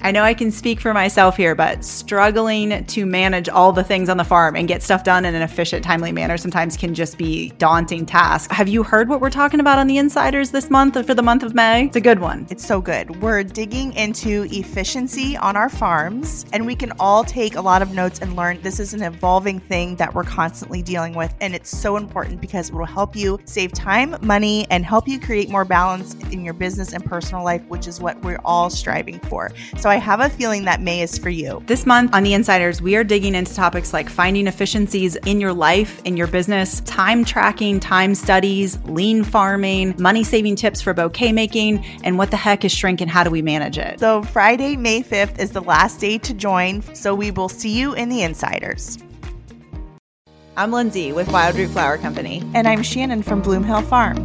I know I can speak for myself here, but struggling to manage all the things on the farm and get stuff done in an efficient, timely manner sometimes can just be daunting task. Have you heard what we're talking about on the insiders this month for the month of May? It's a good one. It's so good. We're digging into efficiency on our farms, and we can all take a lot of notes and learn. This is an evolving thing that we're constantly dealing with, and it's so important because it will help you save time, money, and help you create more balance in your business and personal life, which is what we're all striving for. So I have a feeling that May is for you. This month on The Insiders, we are digging into topics like finding efficiencies in your life, in your business, time tracking, time studies, lean farming, money saving tips for bouquet making, and what the heck is shrink and how do we manage it. So, Friday, May 5th is the last day to join. So, we will see you in The Insiders. I'm Lyndsay with Wildroot Flower Company. And I'm Shannon from Bloomhill Farm.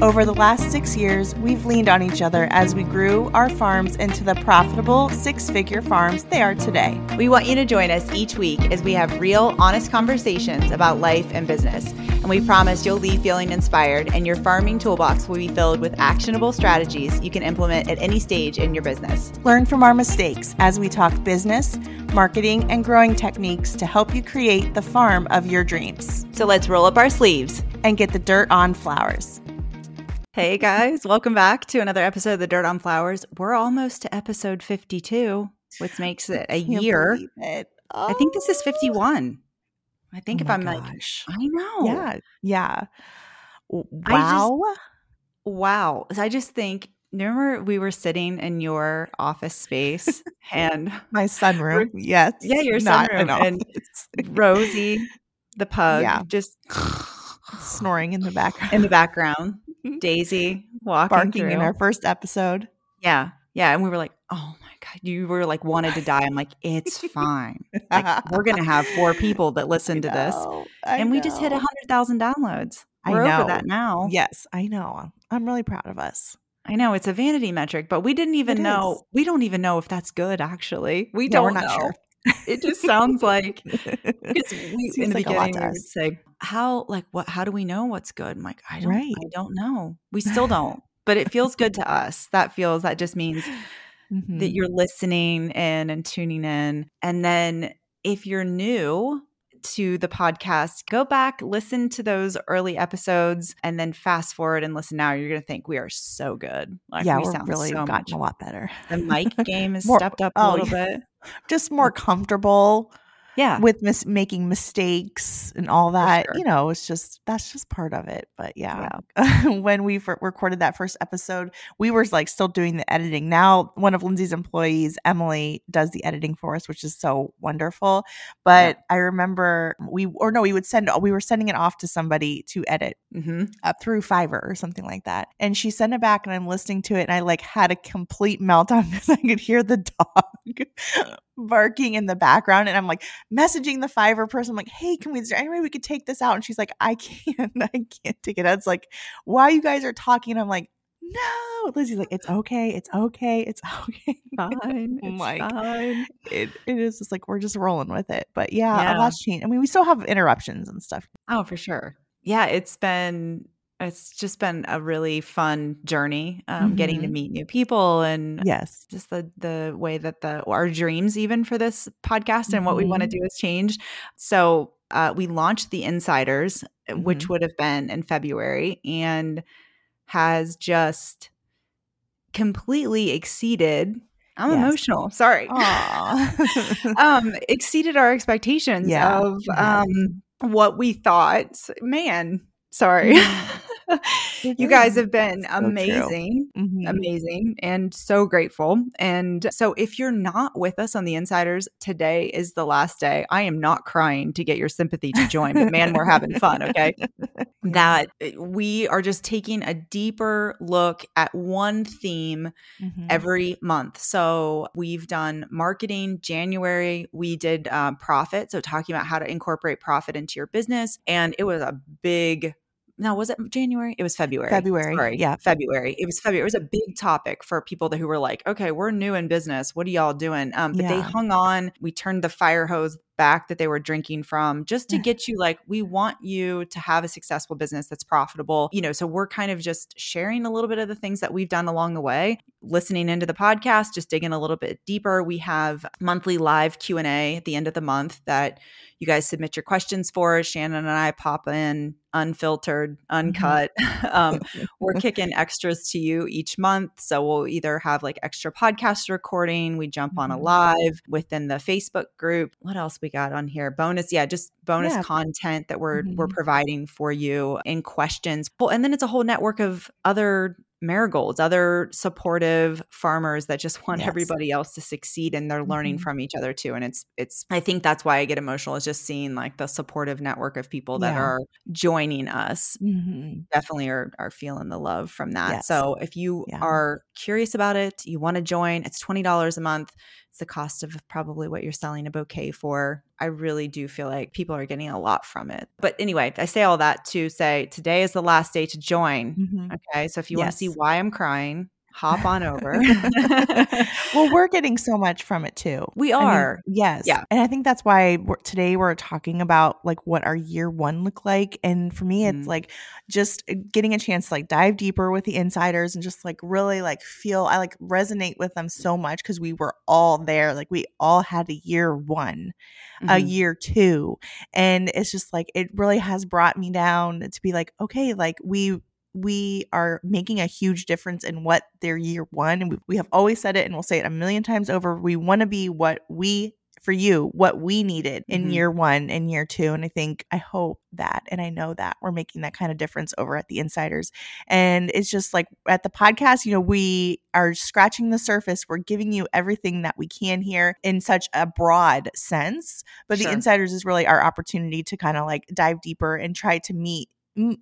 Over the last six years, we've leaned on each other as we grew our farms into the profitable six figure farms they are today. We want you to join us each week as we have real, honest conversations about life and business. And we promise you'll leave feeling inspired, and your farming toolbox will be filled with actionable strategies you can implement at any stage in your business. Learn from our mistakes as we talk business, marketing, and growing techniques to help you create the farm of your dreams. So let's roll up our sleeves and get the dirt on flowers. Hey guys, welcome back to another episode of The Dirt on Flowers. We're almost to episode 52, which makes it a year. It. Oh. I think this is 51. I think oh if I'm gosh. like, I know. Yeah. Yeah. Wow. Just, wow. I just think remember we were sitting in your office space and my sunroom. Yes. Yeah, your sunroom. And Rosie, the pug, yeah. just snoring in the background. In the background. Daisy walking barking through. in our first episode. Yeah. Yeah. And we were like, oh my God, you were like wanted to die. I'm like, it's fine. Like, we're gonna have four people that listen to this. I and know. we just hit a hundred thousand downloads. We're I know. over that now. Yes, I know. I'm really proud of us. I know it's a vanity metric, but we didn't even it know. Is. We don't even know if that's good. Actually, we don't. We're not know. sure. It just sounds like because we in the like beginning we would say how like what how do we know what's good? I'm like I don't right. I don't know. We still don't, but it feels good to us. That feels that just means mm-hmm. that you're listening in and tuning in, and then if you're new to the podcast, go back, listen to those early episodes, and then fast forward and listen now. You're going to think we are so good. Like, yeah, we are really so gotten much. a lot better. The mic game has stepped up a oh, little bit. Just more comfortable yeah with mis- making mistakes and all that sure. you know it's just that's just part of it but yeah, yeah. when we f- recorded that first episode we were like still doing the editing now one of lyndsay's employees emily does the editing for us which is so wonderful but yeah. i remember we or no we would send we were sending it off to somebody to edit mm-hmm. up through fiverr or something like that and she sent it back and i'm listening to it and i like had a complete meltdown because i could hear the dog barking in the background and I'm like messaging the Fiverr person I'm like hey can we is there any way we could take this out? And she's like I can't I can't take it out. It's like why you guys are talking? I'm like no. Lizzie's like it's okay it's okay it's okay. Fine it's like fine. It, it is just like we're just rolling with it. But yeah, yeah. a lot's changed. I mean we still have interruptions and stuff. Oh for sure. Yeah it's been it's just been a really fun journey um, mm-hmm. getting to mm-hmm. meet new people and yes just the the way that the our dreams even for this podcast and mm-hmm. what we want to do has changed so uh, we launched the insiders uh, mm-hmm. which would have been in february and has just completely exceeded I'm yes. emotional. Sorry. um, exceeded our expectations yeah. of um, what we thought. Man, sorry. Mm-hmm. you guys have been so amazing, mm-hmm. amazing, and so grateful. And so, if you're not with us on the Insiders, today is the last day. I am not crying to get your sympathy to join, but man, we're having fun. Okay. that eh, we are just taking a deeper look at one theme mm-hmm. every month. So, we've done marketing January, we did um, profit. So, talking about how to incorporate profit into your business. And it was a big no, was it January? It was February. February. Sorry. Yeah. February. It was February. It was a big topic for people that, who were like, okay, we're new in business. What are y'all doing? Um, but yeah. they hung on. We turned the fire hose back that they were drinking from just to get you like we want you to have a successful business that's profitable. You know, so we're kind of just sharing a little bit of the things that we've done along the way, listening into the podcast, just digging a little bit deeper. We have monthly live Q&A at the end of the month that you guys submit your questions for. Shannon and I pop in unfiltered, mm-hmm. uncut. Um, we're kicking extras to you each month. So we'll either have like extra podcast recording, we jump on a mm-hmm. live within the Facebook group. What else we got on here? Bonus, yeah, just bonus yeah. content that we're mm-hmm. we're providing for you in questions. Well, and then it's a whole network of other marigolds, other supportive farmers that just want yes. everybody else to succeed and they're learning mm-hmm. from each other too. And it's it's I think that's why I get emotional is just seeing like the supportive network of people that yeah. are joining us. Mm-hmm. Definitely are are feeling the love from that. Yes. So if you yeah. are curious about it, you want to join, it's twenty dollars a month. The cost of probably what you're selling a bouquet for. I really do feel like people are getting a lot from it. But anyway, I say all that to say today is the last day to join. Mm-hmm. Okay. So if you yes. want to see why I'm crying, hop on over. well, we're getting so much from it too. We are. I mean, yes. Yeah. And I think that's why we're, today we're talking about like what our year one looked like. And for me, it's mm like just uh, getting a chance to like dive deeper with the insiders and just like really like feel, I like resonate with them so much because we were all there. Like we all had a year one, mm-hmm. a year two. And it's just like, it really has brought me down to be like, okay, like we, we are making a huge difference in what their year one. And we, we have always said it and we'll say it a million times over. We want to be what we for you what we needed in mm-hmm. year one and year two. And I think, I hope that, and I know that we're making that kind of difference over at the Insiders. And it's just like at the podcast, you know, we are scratching the surface. We're giving you everything that we can here in such a broad sense. But sure. the Insiders is really our opportunity to kind of like dive deeper and try to meet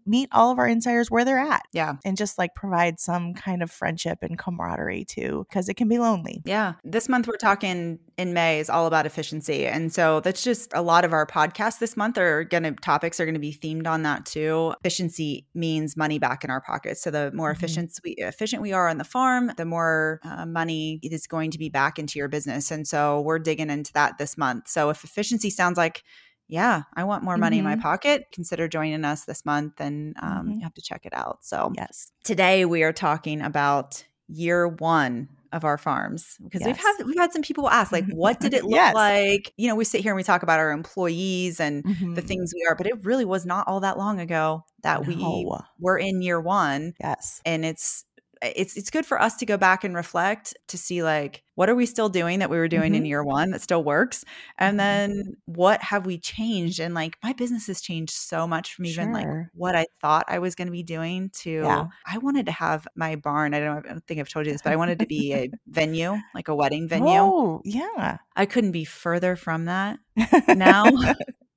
meet all of our insiders where they're at. Yeah. And just like provide some kind of friendship and camaraderie too, because it can be lonely. Yeah. This month we're talking in May is all about efficiency. And so that's just a lot of our podcasts this month are going to, topics are going to be themed on that too. Efficiency means money back in our pockets. So the more mm-hmm. efficient, we, efficient we are on the farm, the more uh, money is going to be back into your business. And so we're digging into that this month. So if efficiency sounds like yeah, I want more money mm-hmm. in my mm-hmm. pocket, consider joining us this month and um, mm-hmm. you have to check it out. So, yes, today we are talking about year one of our farms because yes. we've had we've had some people ask like what did it look yes. like you know we sit here and we talk about our employees and mm-hmm. the things we are but it really was not all that long ago that no. we were in year one yes and it's it's it's good for us to go back and reflect to see like what are we still doing that we were doing mm-hmm. in year one that still works? And mm-hmm. then what have we changed? And like my business has changed so much from even like what i thought i was going to be doing to yeah. i wanted to have my barn. I don't, I don't think i've told you this but i wanted to be a venue like a wedding venue. Oh yeah. I couldn't be further from that now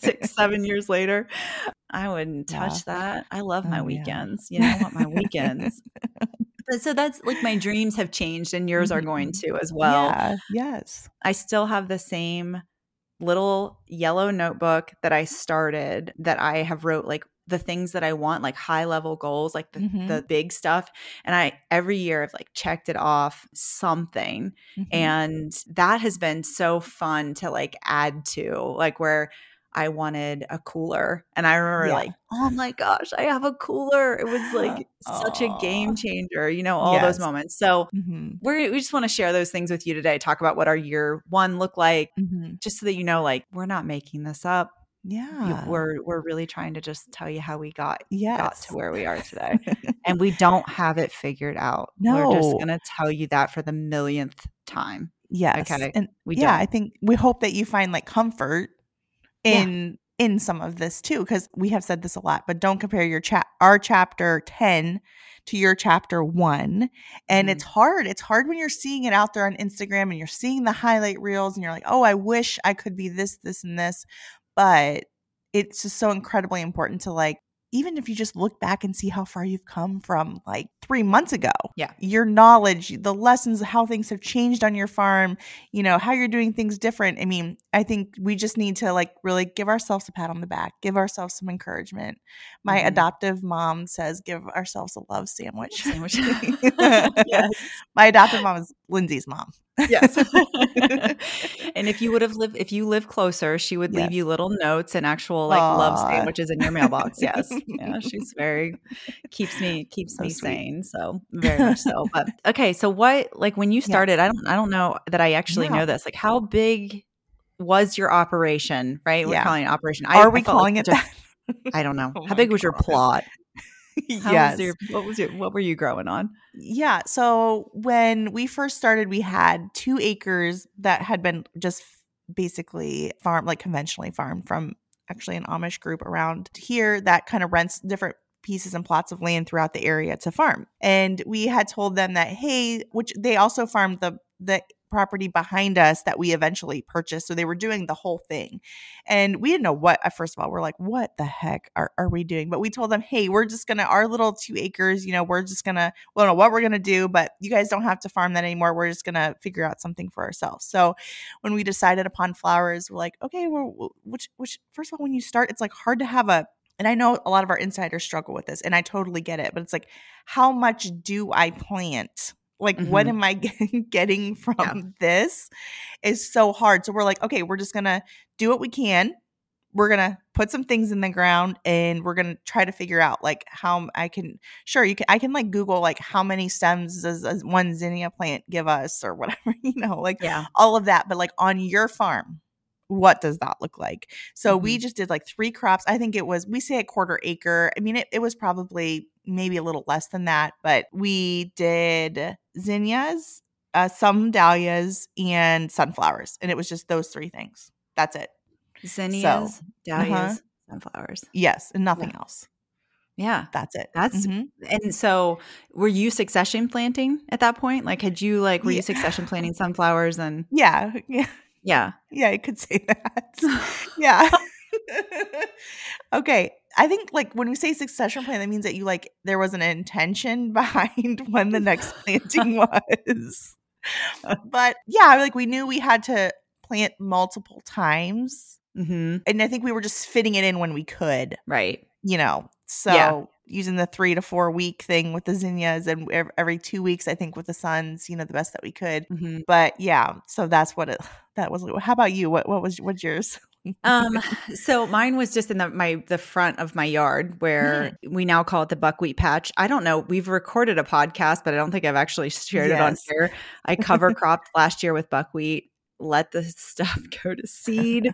six seven years later I wouldn't touch yeah. that. I love my oh, weekends. Yeah. You know, I want my weekends. but so that's like my dreams have changed and yours mm-hmm. are going mm-hmm. to as well. Yeah. Yes. I still have the same little yellow notebook that I started that I have wrote like the things that I want, like high level goals, like the, mm-hmm. the big stuff. And I every year I've like checked it off something. Mm-hmm. And that has been so fun to like add to, like where I wanted a cooler. And I remember yeah. like, oh my gosh, I have a cooler. It was like such a game changer, you know, all yes. those moments. So mm-hmm. we we just want to share those things with you today, talk about what our year one looked like, mm-hmm. just so that you know, like, we're not making this up. Yeah. We're we're really trying to just tell you how we got yes. got to where we are today. and we don't have it figured out. No. We're just gonna tell you that for the millionth time. Yes. Okay. And we yeah, don't. I think we hope that you find like comfort in yeah. in some of this too because we have said this a lot but don't compare your chat our chapter 10 to your chapter 1 and mm. it's hard it's hard when you're seeing it out there on Instagram and you're seeing the highlight reels and you're like oh I wish I could be this this and this but it's just so incredibly important to like even if you just look back and see how far you've come from like three months ago. Yeah. Your knowledge, the lessons, how things have changed on your farm, you know, how you're doing things different. I mean, I think we just need to like really give ourselves a pat on the back, give ourselves some encouragement. My mm-hmm. adoptive mom says, give ourselves a love sandwich. Sandwich. yes. My adoptive mom is Lyndsay's mom. Yes. and if you would have lived, if you live closer, she would yes. leave you little notes and actual like Aww. love sandwiches in your mailbox. Yes. Yeah. She's very, keeps me, keeps so me sweet. sane. So very much so. But okay. So what, like when you started, yeah. I don't, I don't know that I actually yeah. know this. Like how big was your operation, right? We're yeah. calling it operation. Are I, we I calling like it that? I don't know. oh how big was God. your plot? Yes. Was your, what was your what were you growing on? Yeah. So when we first started, we had two acres that had been just basically farmed, like conventionally farmed from actually an Amish group around here that kind of rents different pieces and plots of land throughout the area to farm. And we had told them that, hey, which they also farmed the the property behind us that we eventually purchased. So they were doing the whole thing. And we didn't know what, first of all, we're like, what the heck are, are we doing? But we told them, hey, we're just going to, our little two acres, you know, we're just going to, we don't know what we're going to do, but you guys don't have to farm that anymore. We're just going to figure out something for ourselves. So when we decided upon flowers, we're like, okay, well, which, which, first of all, when you start, it's like hard to have a, and I know a lot of our insiders struggle with this, and I totally get it, but it's like, how much do I plant? Like, mm-hmm. what am I getting from yeah. this? Is so hard. So we're like, okay, we're just gonna do what we can. We're gonna put some things in the ground and we're gonna try to figure out like how I can sure you can I can like Google like how many stems does one zinnia plant give us or whatever, you know, like yeah. all of that. But like on your farm, what does that look like? So mm-hmm. we just did like three crops. I think it was, we say a quarter acre. I mean, it, it was probably maybe a little less than that, but we did zinnias, uh, some dahlias, and sunflowers. And it was just those three things. That's it. Zinnias, so, dahlias, uh-huh. sunflowers. Yes, and nothing yeah. else. Yeah. That's it. That's mm-hmm. and so were you succession planting at that point? Like had you like were yeah. you succession planting sunflowers and Yeah. Yeah. Yeah. Yeah, I could say that. yeah. okay. I think like when we say succession plan, that means that you like there was an intention behind when the next planting was. but yeah, like we knew we had to plant multiple times. Mm-hmm. And I think we were just fitting it in when we could. Right. You know, so yeah. using the three to four week thing with the zinnias and every two weeks, I think with the suns, you know, the best that we could. Mm-hmm. But yeah, so that's what it, that was. How about you? What, what was, what's yours? um so mine was just in the my the front of my yard where mm. we now call it the buckwheat patch i don't know we've recorded a podcast but i don't think i've actually shared yes. it on here i cover cropped last year with buckwheat let the stuff go to seed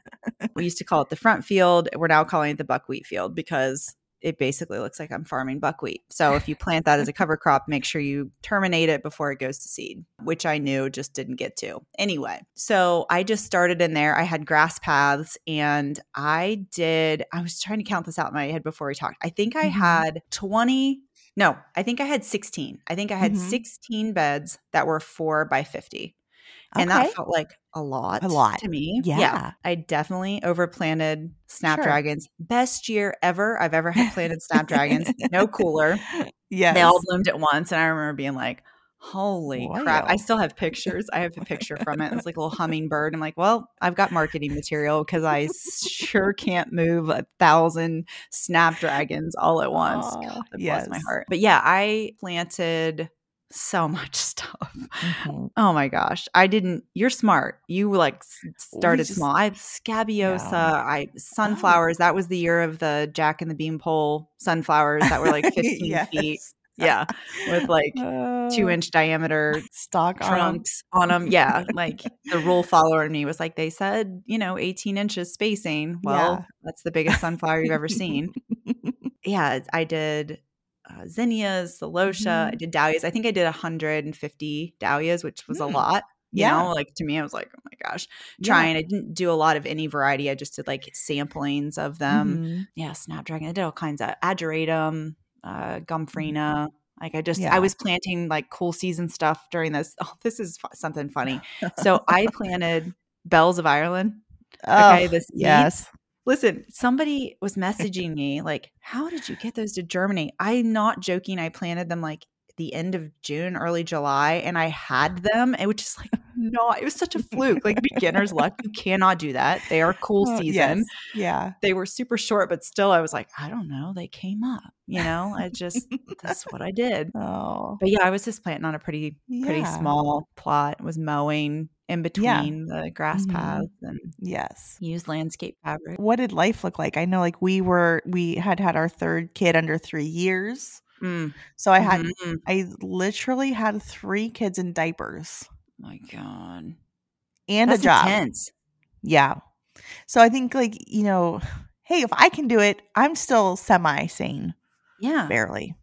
we used to call it the front field we're now calling it the buckwheat field because it basically looks like I'm farming buckwheat. So if you plant that as a cover crop, make sure you terminate it before it goes to seed, which I knew just didn't get to. Anyway, so I just started in there. I had grass paths and I did, I was trying to count this out in my head before we talked. I think I mm-hmm. had 20 no, I think I had 16. I think I had mm-hmm. 16 beds that were four by 50. And okay. that felt like a lot. A lot. To me. Yeah. yeah. I definitely overplanted snapdragons. Sure. Best year ever I've ever had planted snapdragons. no cooler. Yeah. They all bloomed at once. And I remember being like, holy crap. I still have pictures. I have a picture from it. It's like a little hummingbird. I'm like, well, I've got marketing material because I sure can't move a thousand snapdragons all at once. Oh, God, yes. my heart. But yeah, I planted so much stuff. Mm-hmm. Oh my gosh. I didn't you're smart. You like started just, small. I have scabiosa, yeah. I oh. sunflowers. Oh. That was the year of the Jack and the Beanpole sunflowers that were like 15 yes. feet. Yeah. With like uh, two inch diameter stalk trunks on them. Yeah. Like the rule follower in me was like, they said, you know, 18 inches spacing. Well, yeah. that's the biggest sunflower you've ever seen. yeah. I did uh, zinnias, celosia. Mm-hmm. I did dahlias. I think I did 150 dahlias, which was mm. a lot. You yeah. know, like to me, I was like, oh my gosh, trying. Yeah. I didn't do a lot of any variety. I just did like samplings of them. Mm-hmm. Yeah, Snapdragon. I did all kinds of ageratum, uh, gomphrena. Mm-hmm. Like I just, yeah. I was planting like cool season stuff during this. Oh, this is something funny. so I planted bells of Ireland. Okay, oh, this yes. Listen, somebody was messaging me like, "How did you get those to germinate?" I'm not joking. I planted them like the end of June, early July, and I had them, which is like no, It was such a fluke. Like beginner's luck. You cannot do that. They are cool Oh, season. yes. Yeah. They were super short, but still, I was like, I don't know. They came up. You know, I just that's what I did. Oh. But yeah, I was just planting on a pretty pretty Yeah. small plot. Was mowing in between the grass Mhm. paths and Yes. used landscape fabric. What did life look like? I know like we were we had had our third kid under 3 years. Mm, So I had mhm. I literally had 3 kids in diapers my God, and that's a job. intense. Yeah. So I think like, you know, hey, if I can do it, I'm still semi sane. Yeah, Barely.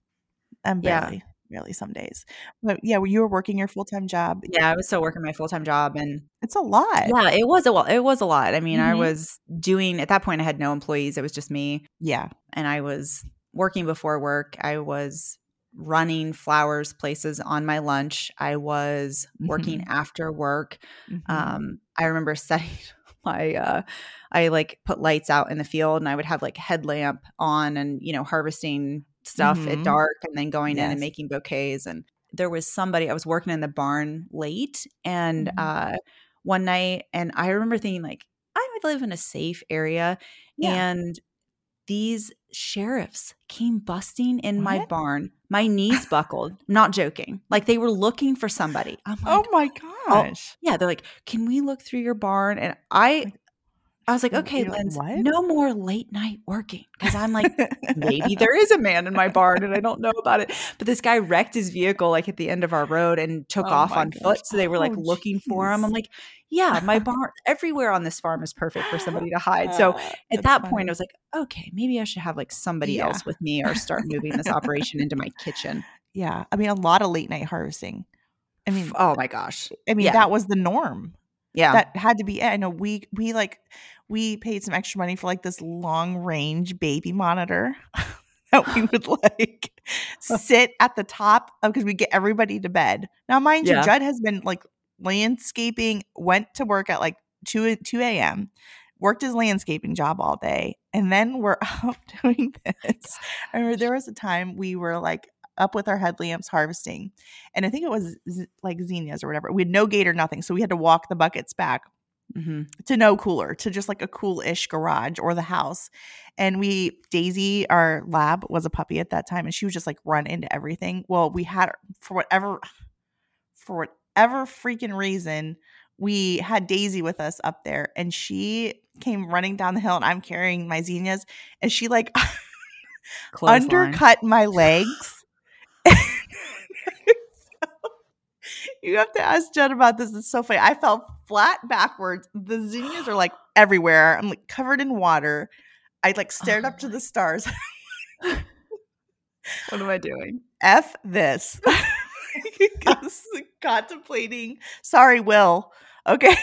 I'm Yeah. barely, barely some days. But yeah, you were working your full time job, yeah. I was still working my full time job, and it's a lot. yeah, it was a well, it was a lot. I mean, I Mhm. was doing at that point. I had no employees. It was just me, Yeah. and I was working before work. I was running flowers places on my lunch. I was working after work. Mhm. Um, I remember setting my uh I like put lights out in the field and I would have like headlamp on and you know harvesting stuff Mhm. at dark and then going in and making bouquets and there was somebody I was working in the barn late and Mhm. uh one night and I remember thinking like I would live in a safe area Yeah. and these sheriffs came busting in my barn. My knees buckled. Not joking. Like they were looking for somebody. I'm oh like, oh my gosh. yeah, they're like, "Can we look through your barn?" And I, I was like, "Okay, you're like, no more late night working." Because I'm like, maybe there is a man in my barn and I don't know about it. But this guy wrecked his vehicle like at the end of our road and took Oh off on gosh. foot. So they were like Oh, looking for him. I'm like, yeah, my barn everywhere on this farm is perfect for somebody to hide. So Uh, at that funny. point, I was like, okay, maybe I should have like somebody Yeah. else with me or start moving this operation into my kitchen. yeah. I mean, a lot of late night harvesting. I mean, oh my gosh, I mean yeah. that was the norm. yeah, That had to be it. I know we we like we paid some extra money for like this long range baby monitor that we would like sit at the top of because we get everybody to bed. Now, mind Yeah. you, Judd has been like landscaping, went to work at like 2 2 a.m., worked his landscaping job all day, and then we're up doing this. I remember there was a time we were like up with our headlamps harvesting, and I think it was z- like zinnias or whatever. We had no gate or nothing, so we had to walk the buckets back hmm to no cooler to just like a cool-ish garage or the house and we daisy our lab was a puppy at that time and she would just like run into everything well we had for whatever for whatever freaking reason we had daisy with us up there and she came running down the hill and i'm carrying my zinnias and she like undercut my legs You have to ask Jen about this. It's so funny. I fell flat backwards. The zinnias are like everywhere. I'm like covered in water. I like oh stared up to the stars. What am I doing? F this. Contemplating. Sorry, Will. Okay.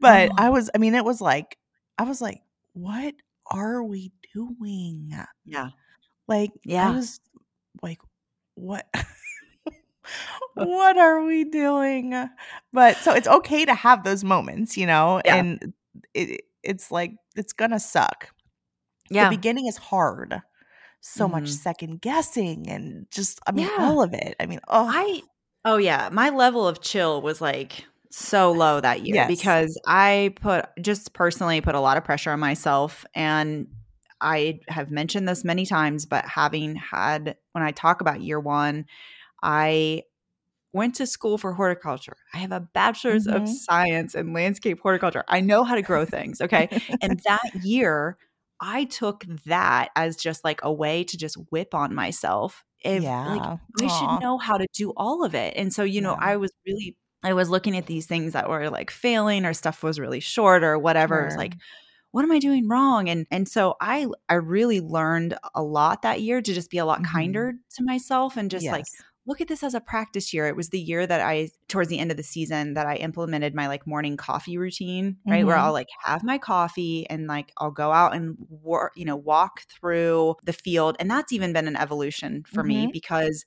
but Oh. I was, I mean, it was like, I was like, what are we doing? Yeah. Like, Yeah. I was like, what? What are we doing? But so it's okay to have those moments, you know, Yeah. and it, it's like, it's gonna suck. Yeah. The beginning is hard. So much Mhm. second guessing and just, I mean, Yeah. all of it. I mean, oh, I oh yeah, my level of chill was like so low that year Yes. because I put just personally put a lot of pressure on myself and I have mentioned this many times but having had when I talk about year 1 I went to school for horticulture. I have a bachelor's of Mhm. science in landscape horticulture. I know how to grow things, okay? and that year I took that as just like a way to just whip on myself. If like yeah. I Aw. should know how to do all of it. And so, you know, Yeah. I was really I was looking at these things that were like failing or stuff was really short or whatever. It was like, what am I doing wrong? And and so I I really learned a lot that year to just be a lot Mhm. kinder to myself and just like Yes. Look at this as a practice year. It was the year that I towards the end of the season that I implemented my like morning coffee routine, right? Where Mhm. I'll like have my coffee and like I'll go out and work, you know, walk through the field. And that's even been an evolution for me Mhm. because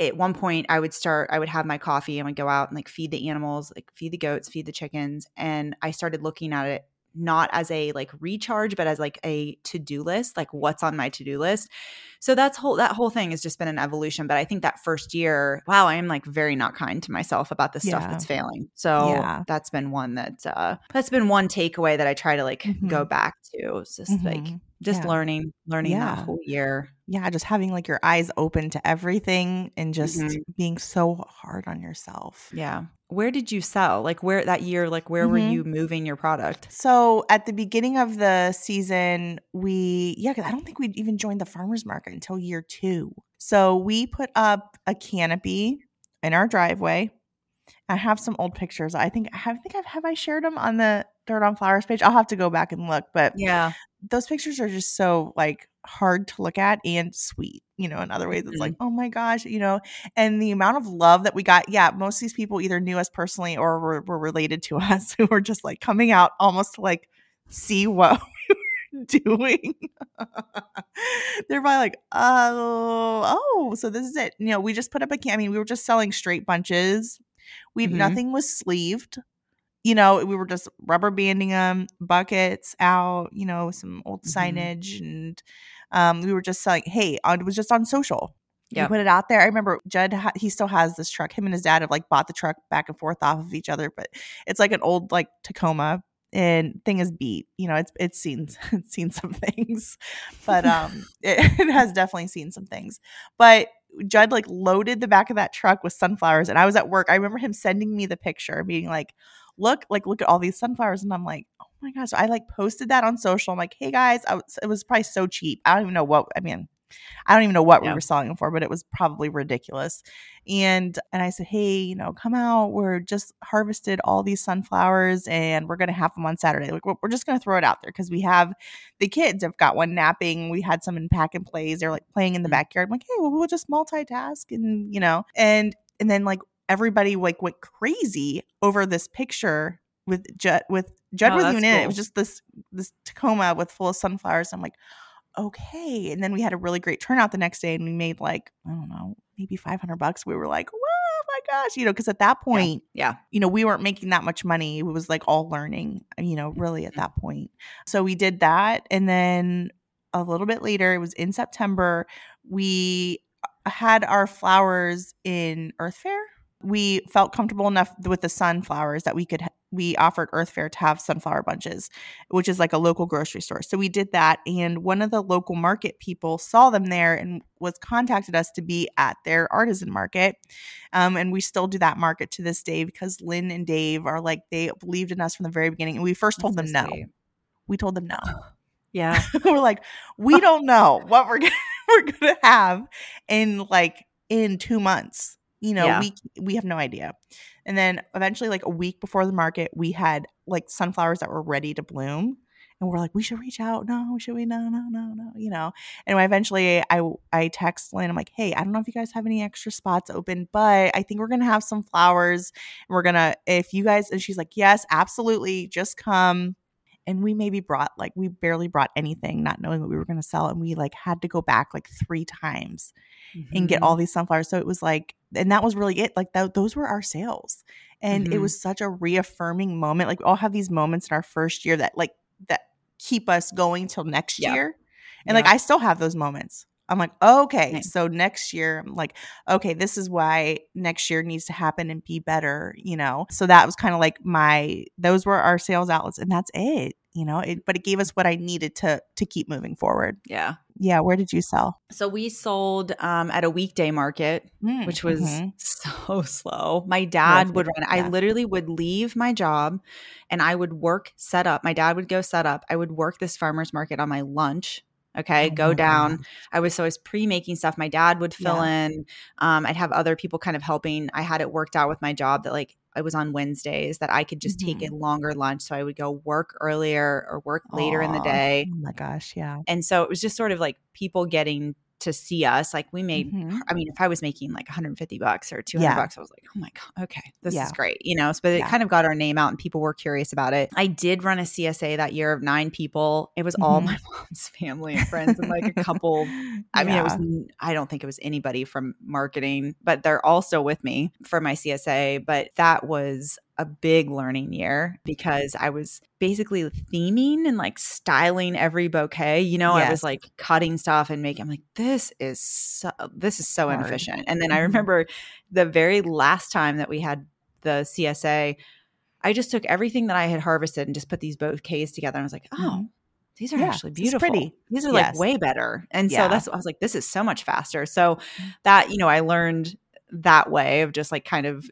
at one point I would start I would have my coffee and would go out and like feed the animals, like feed the goats, feed the chickens, and I started looking at it not as a like recharge but as like a to-do list like what's on my to-do list so that's whole that whole thing has just been an evolution but i think that first year wow i am like very not kind to myself about the stuff Yeah. that's failing so Yeah. that's been one that uh that's been one takeaway that i try to like go Mhm. back to it's just like Mhm. just Yeah. learning learning Yeah. that whole year yeah, just having like your eyes open to everything and just Mhm. being so hard on yourself. yeah where did you sell like where that year like where were Mhm. you moving your product So at the beginning of the season, we yeah, 'cause I don't think we'd even joined the farmers market until year two. So we put up a canopy in our driveway. I have some old pictures. I think I have, I think I've have I shared them on the Dirt on Flowers page. I'll have to go back and look, but yeah those pictures are just so like hard to look at and sweet. You know, in other ways, it's like, oh my gosh, you know, and the amount of love that we got. Yeah, most of these people either knew us personally or were, were related to us who were just like coming out almost to like see what we were doing. They're probably like, oh, oh, so this is it. You know, we just put up a cam. I mean, we were just selling straight bunches. We Mhm. nothing was sleeved. You know, we were just rubber banding them, buckets out. You know, some old Mhm. signage, and um, we were just like, Hey, it was just on social. Yeah. Put it out there. I remember Judd. He still has this truck. Him and his dad have like bought the truck back and forth off of each other, but it's like an old like Tacoma. And thing is beat. You know, it's it's seen it's seen some things, but um, it, it has definitely seen some things. But Judd like loaded the back of that truck with sunflowers, and I was at work. I remember him sending me the picture, being like, "Look, like look at all these sunflowers," and I'm like, "Oh my gosh!" I like posted that on social. I'm like, "Hey guys, I was, it was probably so cheap. I don't even know what. I mean, I don't even know what Yeah. we were selling them for, but it was probably ridiculous." And and I said, "Hey, you know, come out. We're just harvested all these sunflowers, and we're gonna have them on Saturday. Like we're, we're just gonna throw it out there because we have the kids have got one napping. We had some in pack and plays. They're like playing in the Mhm. backyard. I'm like, hey, well, we'll just multitask and you know, and and then like everybody like went crazy over this picture with Judd with Judd Oh, wasn't that's even in it. It was just this this Tacoma with full of sunflowers. I'm like, okay. And then we had a really great turnout the next day and we made like, I don't know, maybe 500 bucks. We were like, oh my gosh, you know, because at that point, yeah you know, we weren't making that much money. It was like all learning, you know, really at Mhm. that point. So we did that. And then a little bit later, it was in September, we uh, had our flowers in Earth Fare. We felt comfortable enough with the sunflowers that we could, we offered Earth Fare to have sunflower bunches, which is like a local grocery store. So we did that. And one of the local market people saw them there and was contacted us to be at their artisan market. Um, and we still do that market to this day because Lynn and Dave are like, they believed in us from the very beginning. And we first told That's them no. We told them no. yeah we're like, we don't know what we're gonna, we're gonna have in like in two months. You know, Yeah. we we have no idea. And then eventually, like a week before the market, we had like sunflowers that were ready to bloom. And we're like, we should reach out. No, should we? No, no, no, no. You know. And eventually, I I text Lynn. I'm like, hey, I don't know if you guys have any extra spots open, but I think we're gonna have some flowers. And we're gonna if you guys. And she's like, yes, absolutely. Just come and we maybe brought like we barely brought anything not knowing what we were going to sell and we like had to go back like three times and get all these sunflowers. So it was like and that was really it like tho- those were our sales. And it Mhm. was such a reaffirming moment like we all have these moments in our first year that like that keep us going till next Yeah. year. And like i still have those moments i'm like okay Nice. so next year i'm like okay this is why next year needs to happen and be better you know so that was kind of like my those were our sales outlets and that's it you know it, but it gave us what i needed to to keep moving forward yeah yeah where did you sell so we sold um, at a weekday market Mm, which was mhm. so slow. My dad Was would run. I literally would leave my job and I would work set up. My dad would go set up. I would work this farmer's market on my lunch. Okay, Oh go down. gosh. I was so I was pre-making stuff. My dad would fill in. Um, I'd have other people kind of helping. I had it worked out with my job that like I was on Wednesdays that I could just take Mhm. a longer lunch. So I would go work earlier or work later in the day. oh my gosh yeah And so it was just sort of like people getting to see us. Like we made, Mhm. I mean, if I was making like 150 bucks or 200 Yeah. bucks, I was like, oh my God, okay, this Yeah. is great. You know, so, but it Yeah. kind of got our name out and people were curious about it. I did run a CSA that year of nine people. It was all Mhm. my mom's family and friends and like a couple. I mean, it was, I don't think it was anybody from marketing, but they're all still with me for my CSA. But that was a big learning year because I was basically theming and like styling every bouquet. You know, yes. I was like cutting stuff and making I'm like this is so this is so Hard. inefficient. And then mm-hmm. I remember the very last time that we had the CSA, I just took everything that I had harvested and just put these bouquets together and I was like, "Oh, mm-hmm. these are yeah, actually beautiful. Pretty. These are yes. like way better." And yeah. so that's I was like, "This is so much faster." So mm. that, you know, I learned that way of just like kind of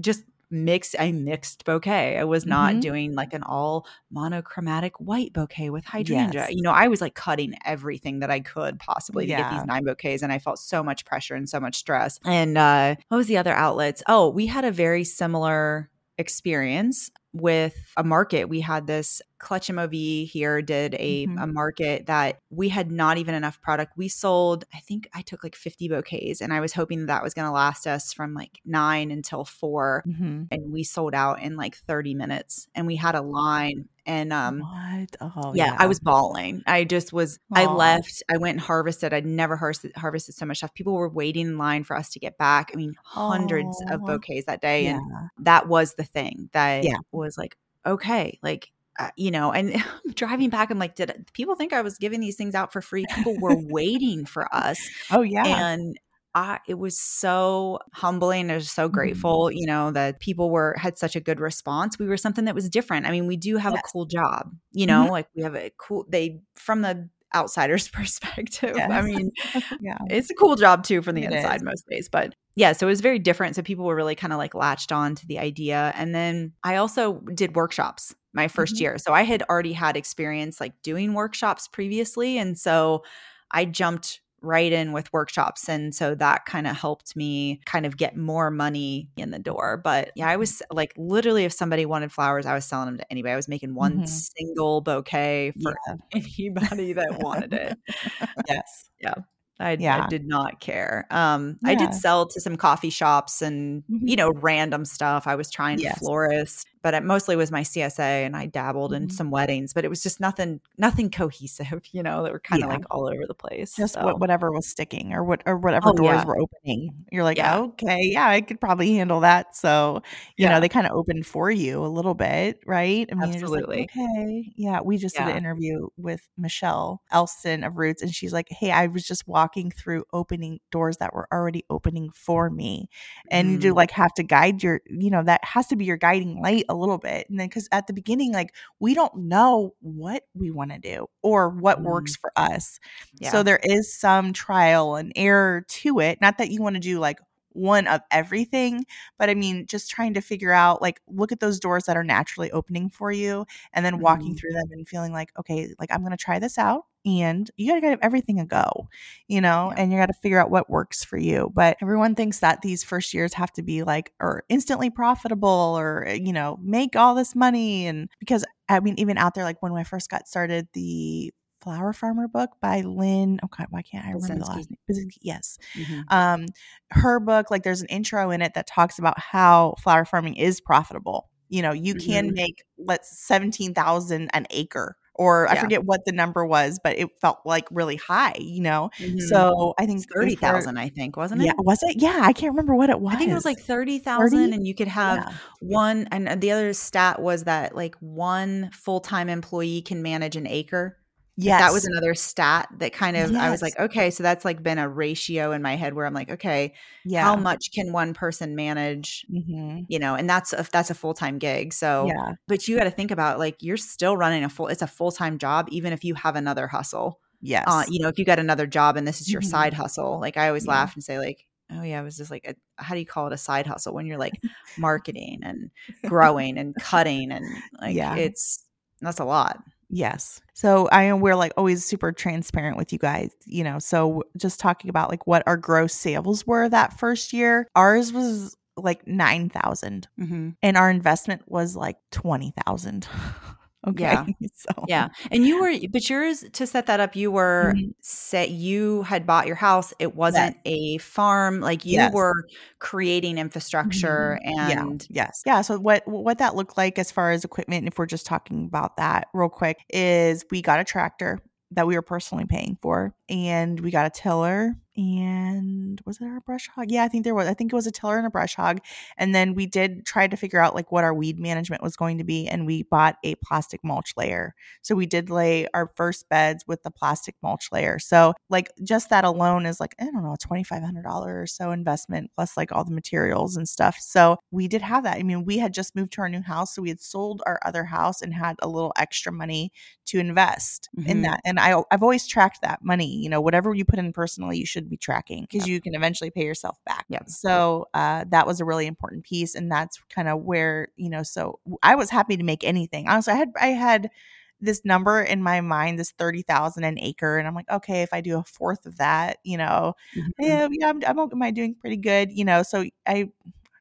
just mix a mixed bouquet. I was not mm-hmm. doing like an all monochromatic white bouquet with hydrangea. Yes. You know, I was like cutting everything that I could possibly to yeah. get these nine bouquets and I felt so much pressure and so much stress. And uh what was the other outlets? Oh, we had a very similar experience with a market. We had this Clutch MOV here did a, mm-hmm. a market that we had not even enough product. We sold, I think I took like 50 bouquets and I was hoping that, that was going to last us from like nine until 4 mm-hmm. And we sold out in like 30 minutes and we had a line. And um, what? Oh, yeah, yeah, I was bawling. I just was, Aww. I left, I went and harvested. I'd never harvested, harvested so much stuff. People were waiting in line for us to get back. I mean, hundreds Aww. of bouquets that day. Yeah. And that was the thing that yeah. was like, okay, like uh, you know, and driving back, I'm like, did people think I was giving these things out for free? People were waiting for us. Oh yeah, and I, it was so humbling. I was so mm-hmm. grateful, mm-hmm. you know, that people were had such a good response. We were something that was different. I mean, we do have yes. a cool job, you know, mm-hmm. like we have a cool. They from the outsider's perspective. Yes. I mean, yeah, it's a cool job too from the it inside is. most days, but yeah, so it was very different. So people were really kind of like latched on to the idea. And then I also did workshops my 1st mm-hmm. year. So I had already had experience like doing workshops previously. And so I jumped right in with workshops. And so that kind of helped me kind of get more money in the door. But yeah, I mm-hmm. was like literally, if somebody wanted flowers, I was selling them to anybody. I was making one mm-hmm. single bouquet for yeah. anybody that wanted it. yes. Yeah. I, yeah. I did not care. Um, yeah. I did sell to some coffee shops and mm-hmm. you know random stuff. I was trying yes. florist, but it mostly was my CSA, and I dabbled mm-hmm. in some weddings. But it was just nothing, nothing cohesive. You know, that were kind of yeah. like all over the place. Just so. whatever was sticking, or what, or whatever oh, doors yeah. were opening. You're like, okay, yeah, I could probably handle that. So you know, they kind of opened for you a little bit, right? I mean, absolutely. Like, okay, yeah. We just did an interview with Michelle Elston of Roots, and she's like, hey, I was just walking through opening doors that were already opening for me and mm. you like have to guide your you know that has to be your guiding light a little bit and then because at the beginning like we don't know what we want to do or what mm. works for us yeah. so there is some trial and error to it not that you want to do like one of everything but i mean just trying to figure out like look at those doors that are naturally opening for you and then walking mm-hmm. through them and feeling like okay like i'm going to try this out and you got to give everything a go you know yeah. and you got to figure out what works for you but everyone thinks that these first years have to be like or instantly profitable or eh, you know make all this money and because i mean even out there like when i first got started the Flower Farmer book by Lynn. Okay, why can't I remember the last name? Yes. Mm-hmm. Um, her book, like there's an intro in it that talks about how flower farming is profitable. You know, you mm-hmm. can make let's seventeen thousand an acre or yeah. I forget what the number was, but it felt like really high, you know. Mm-hmm. So I think thirty thousand. I think wasn't it? Yeah, was it? Yeah, I can't remember what it was. I think it was like thirty thousand, and you could have yeah. one. And the other stat was that like one full time employee can manage an acre. Yes. That was another stat that kind of yes. I was like, okay, so that's like been a ratio in my head where I'm like, okay, yeah. how much can one person manage? Mm-hmm. You know, and that's a, that's a full time gig. So, yeah. but you got to think about like you're still running a full. It's a full time job, even if you have another hustle. Yes. Uh, you know, if you got another job and this is your mm-hmm. side hustle, like I always yeah. laugh and say like, oh yeah, it was just like a, how do you call it a side hustle when you're like marketing and growing and cutting and like yeah. it's that's a lot. Yes. So I am we're like always super transparent with you guys, you know. So just talking about like what our gross sales were that first year. Ours was like 9,000 mm-hmm. and our investment was like 20,000. Okay. Yeah. so. Yeah. And you were, but yours to set that up, you were mm-hmm. set, you had bought your house. It wasn't yes. a farm. Like you yes. were creating infrastructure mm-hmm. and yeah. yes. Yeah. So what, what that looked like as far as equipment, if we're just talking about that real quick, is we got a tractor that we were personally paying for and we got a tiller and was it our brush hog? Yeah, I think there was. I think it was a tiller and a brush hog. And then we did try to figure out like what our weed management was going to be, and we bought a plastic mulch layer. So we did lay our first beds with the plastic mulch layer. So like just that alone is like I don't know twenty five hundred dollars or so investment plus like all the materials and stuff. So we did have that. I mean, we had just moved to our new house, so we had sold our other house and had a little extra money to invest mm-hmm. in that. And I I've always tracked that money. You know, whatever you put in personally, you should be tracking because yep. you can eventually pay yourself back. Yep. So uh, that was a really important piece, and that's kind of where you know. So I was happy to make anything. Honestly, I had I had this number in my mind, this thirty thousand an acre, and I'm like, okay, if I do a fourth of that, you know, mm-hmm. yeah, yeah, I'm, I'm, am I doing pretty good, you know? So I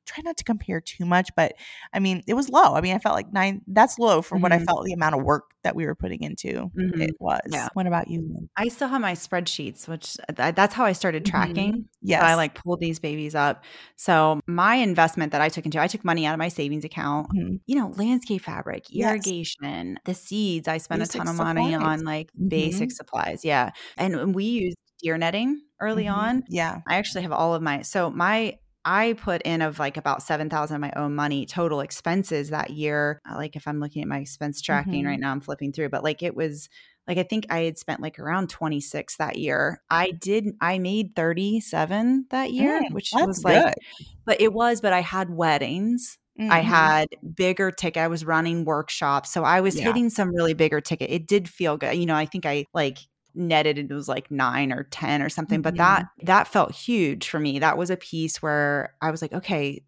try not to compare too much, but I mean, it was low. I mean, I felt like nine, that's low for mm-hmm. what I mm-hmm. felt the amount of work that we were putting into mm-hmm. it was. Yeah. What about you? I still have my spreadsheets, which th- that's how I started mm-hmm. tracking. Mm-hmm. Yes. So I like pulled these babies up. So my investment that I took into, I took money out of my savings account, mm-hmm. you know, landscape fabric, irrigation, yes. the seeds. I spent basic a ton of money on like basic supplies. Yeah. And we used deer netting early on. Yeah. I actually have all of my, so my, I put in of like about 7,000 of my own money total expenses that year. Uh, like if I'm looking at my expense tracking mm-hmm. right now, I'm flipping through, but like it was like I think I had spent like around 26 that year. I did I made 37 that year, mm, which was like good. but it was but I had weddings. Mm-hmm. I had bigger ticket. I was running workshops. So I was yeah. hitting some really bigger ticket. It did feel good. You know, I think I like netted it was like 9 or 10 or something but that that felt huge for me. That was a piece where i was like okay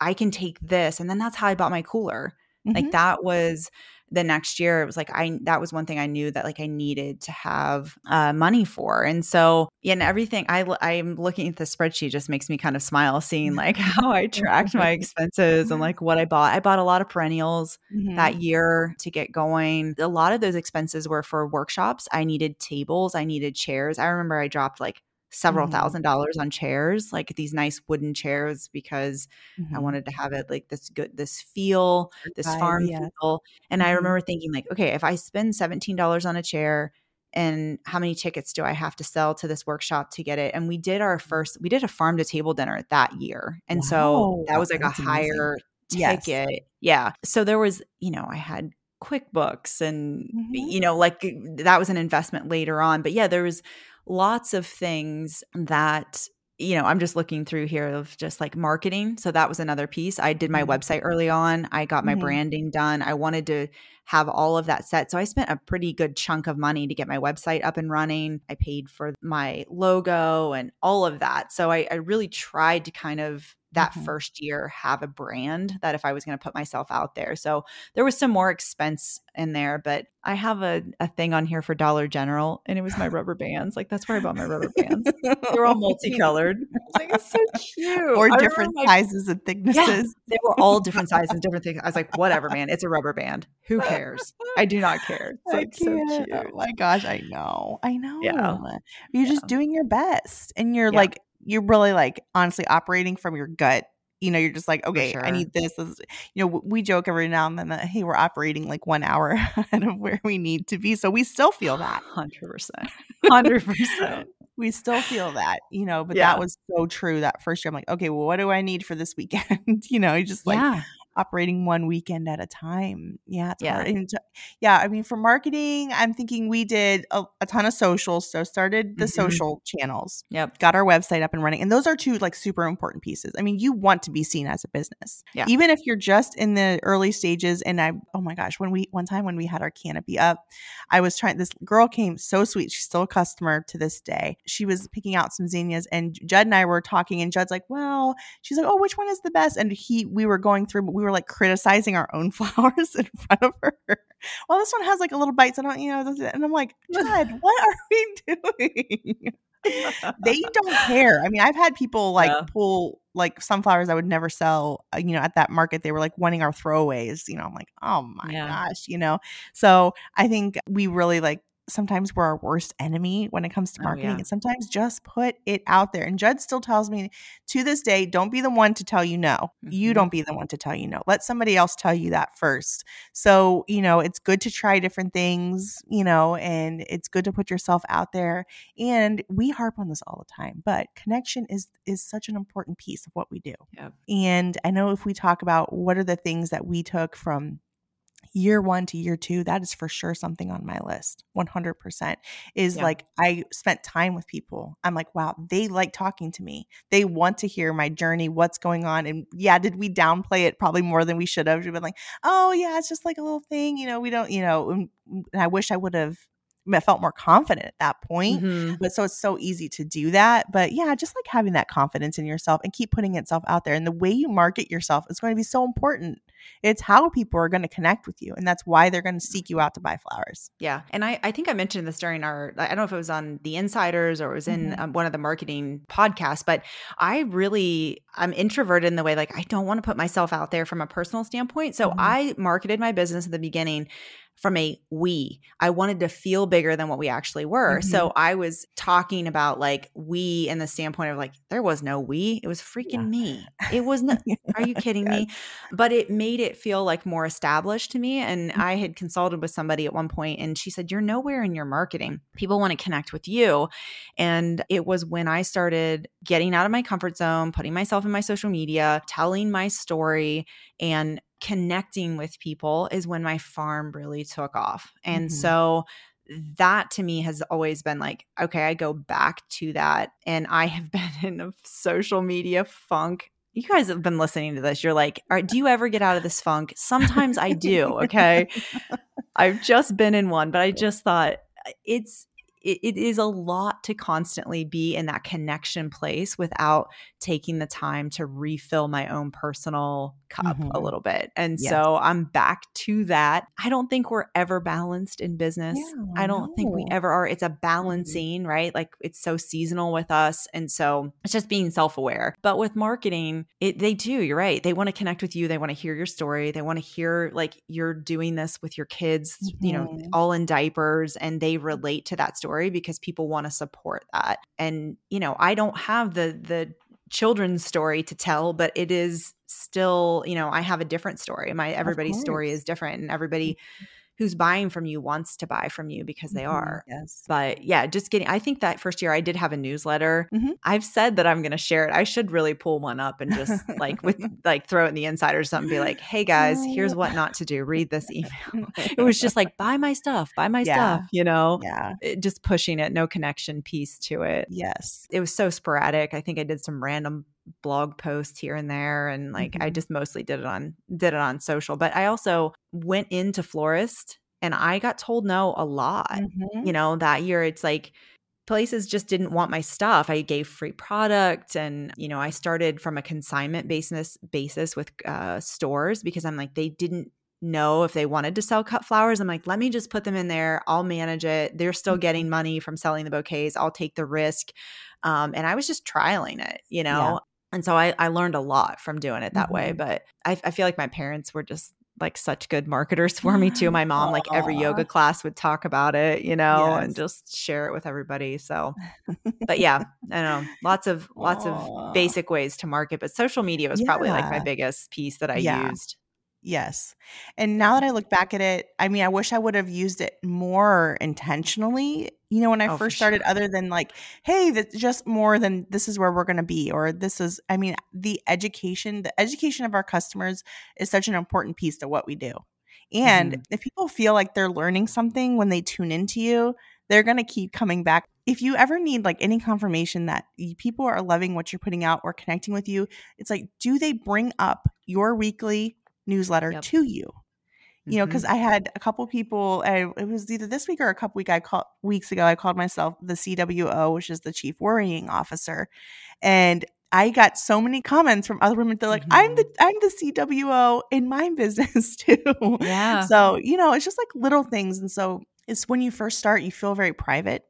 i can take this and then that's how i bought my cooler. Mm-hmm. like that was the next year it was like i that was one thing i knew that like i needed to have uh, money for. And so and everything i i'm looking at the spreadsheet just makes me kind of smile seeing like how i tracked my expenses and like what i bought. I bought a lot of perennials mm-hmm. that year to get going. A lot of those expenses were for workshops. I needed tables. I needed chairs. I remember i dropped like several mm-hmm. thousand dollars on chairs, like these nice wooden chairs, because mm-hmm. I wanted to have it like this good, this feel, this farm yeah. feel. And mm-hmm. I remember thinking, like, okay, if I spend $17 on a chair, and how many tickets do I have to sell to this workshop to get it? And we did our mm-hmm. first, we did a farm to table dinner that year. And wow. so that was like a higher amazing. ticket. Yes. Yeah. So there was, you know, I had QuickBooks and, mm-hmm. you know, like that was an investment later on. But yeah, there was lots of things that you know, I'm just looking through here of just like marketing. So that was another piece. I did my mm-hmm. website early on. I got my mm-hmm. branding done. I wanted to have all of that set. So I spent a pretty good chunk of money to get my website up and running. I paid for my logo and all of that. So I, I really tried to kind of that mm-hmm. first year have a brand that if I was going to put myself out there. So there was some more expense in there, but I have a, a thing on here for Dollar General and it was my rubber bands. Like that's where I bought my rubber bands. They're all multicolored. Like, it's so cute. Or I different sizes and thicknesses. Yeah, they were all different sizes and different things. I was like, whatever, man. It's a rubber band. Who cares? I do not care. It's like so cute. Oh my gosh, I know. I know. Yeah. You're yeah. just doing your best. And you're like you're really like honestly operating from your gut you know, you're just like, okay, sure. I need this. this. You know, we joke every now and then that, hey, we're operating like one hour ahead of where we need to be. So we still feel that. 100%. 100%. we still feel that, you know, but yeah. that was so true that first year. I'm like, okay, well, what do I need for this weekend? you know, you just like, yeah operating one weekend at a time. Yeah, yeah. And, yeah, I mean, for marketing, I'm thinking we did a, a ton of socials. So started the mm-hmm. social channels. Yep. Got our website up and running. And those are two like super important pieces. I mean, you want to be seen as a business. Yeah. Even if you're just in the early stages. And I, oh my gosh, when we one time when we had our canopy up, I was trying this girl came so sweet. She's still a customer to this day. She was picking out some zinnias and Judd and I were talking, and Judd's like, Well, she's like, Oh, which one is the best? And he we were going through, but we were were like criticizing our own flowers in front of her. Well, this one has like a little bites. I don't, you know, and I'm like, Judd, what are we doing? they don't care. I mean, I've had people like yeah. pull like sunflowers I would never sell, uh, you know, at that market. They were like wanting our throwaways, you know. I'm like, oh my yeah. gosh, you know. So I think we really like sometimes we're our worst enemy when it comes to marketing. Oh, yeah. And sometimes just put it out there. And Judd still tells me to this day, don't be the one to tell you no. Mm-hmm. You don't be the one to tell you no. Let somebody else tell you that first. So, you know, it's good to try different things, you know, and it's good to put yourself out there. And we harp on this all the time, but connection is is such an important piece of what we do. Yep. And I know if we talk about what are the things that we took from year one to year two, that is for sure something on my list. 100% is yeah. like I spent time with people. I'm like, wow, they like talking to me. They want to hear my journey, what's going on. And yeah, did we downplay it probably more than we should have? We've been like, oh, yeah, it's just like a little thing. You know, we don't, you know, and, I wish I would have felt more confident at that point. Mm-hmm. But so it's so easy to do that. But yeah, just like having that confidence in yourself and keep putting itself out there. And the way you market yourself is going to be so important. It's how people are going to connect with you. And that's why they're going to seek you out to buy flowers. Yeah. And I, I think I mentioned this during our, I don't know if it was on The Insiders or it was in mm-hmm. um, one of the marketing podcasts, but I really, I'm introverted in the way like I don't want to put myself out there from a personal standpoint. So mm-hmm. I marketed my business at the beginning from a we. I wanted to feel bigger than what we actually were. Mm-hmm. So I was talking about like we in the standpoint of like, there was no we, it was freaking yeah. me. It was not, are you kidding me? But it made it feel like more established to me. And mm-hmm. I had consulted with somebody at one point and she said, You're nowhere in your marketing. People want to connect with you. And it was when I started getting out of my comfort zone, putting myself in my social media, telling my story, and connecting with people is when my farm really took off. And mm-hmm. so that to me has always been like, okay, I go back to that. And I have been in a social media funk. You guys have been listening to this. You're like, all right, do you ever get out of this funk? Sometimes I do. Okay. I've just been in one, but I just thought it's it, it is a lot to constantly be in that connection place without taking the time to refill my own personal cup mm-hmm. a little bit. And yes. so I'm back to that. I don't think we're ever balanced in business. Yeah, I don't no. think we ever are. It's a mm-hmm. balancing, right? Like it's so seasonal with us. And so it's just being self aware. But with marketing, it, they do, you're right. They want to connect with you. They want to hear your story. They want to hear like you're doing this with your kids, mm-hmm. you know, mm-hmm. all in diapers and they relate to that story because people want to support that. And, you know, I don't have the, the, children's story to tell but it is still you know i have a different story. My everybody's story is different and everybody mm-hmm who's buying from you wants to buy from you because they mm-hmm. are. Yes. But yeah, just getting, I think that first year I did have a newsletter. Mm-hmm. I've said that I'm going to share it. I should really pull one up and just like with like throw it in the inside or something, be like, hey guys, here's what not to do. Read this email. it was just like, buy my stuff, buy my yeah. stuff, you know? Yeah. It, just pushing it, no connection piece to it. Yes. It was so sporadic. I think I did some random blog posts here and there and like mm-hmm. I just mostly did it on did it on social but I also went into florist and I got told no a lot mm-hmm. you know that year it's like places just didn't want my stuff I gave free product and you know I started from a consignment basis basis with uh, stores because I'm like they didn't know if they wanted to sell cut flowers. I'm like, let me just put them in there. I'll manage it. They're still mm-hmm. getting money from selling the bouquets. I'll take the risk. Um, and I was just trialing it, you know? And so I, I learned a lot from doing it that mm-hmm. way but I, I feel like my parents were just like such good marketers for me too my mom like every yoga class would talk about it you know yes. and just share it with everybody so but yeah i don't know lots of lots Aww. of basic ways to market but social media was yeah. probably like my biggest piece that i yeah. used Yes. And now that I look back at it, I mean, I wish I would have used it more intentionally, you know, when I oh, first started, sure. other than like, hey, that's just more than this is where we're going to be, or this is, I mean, the education, the education of our customers is such an important piece to what we do. And mm-hmm. if people feel like they're learning something when they tune into you, they're going to keep coming back. If you ever need like any confirmation that people are loving what you're putting out or connecting with you, it's like, do they bring up your weekly newsletter yep. to you you know because mm-hmm. i had a couple people I, it was either this week or a couple week I call, weeks ago i called myself the cwo which is the chief worrying officer and i got so many comments from other women they're like mm-hmm. i'm the i'm the cwo in my business too yeah so you know it's just like little things and so it's when you first start you feel very private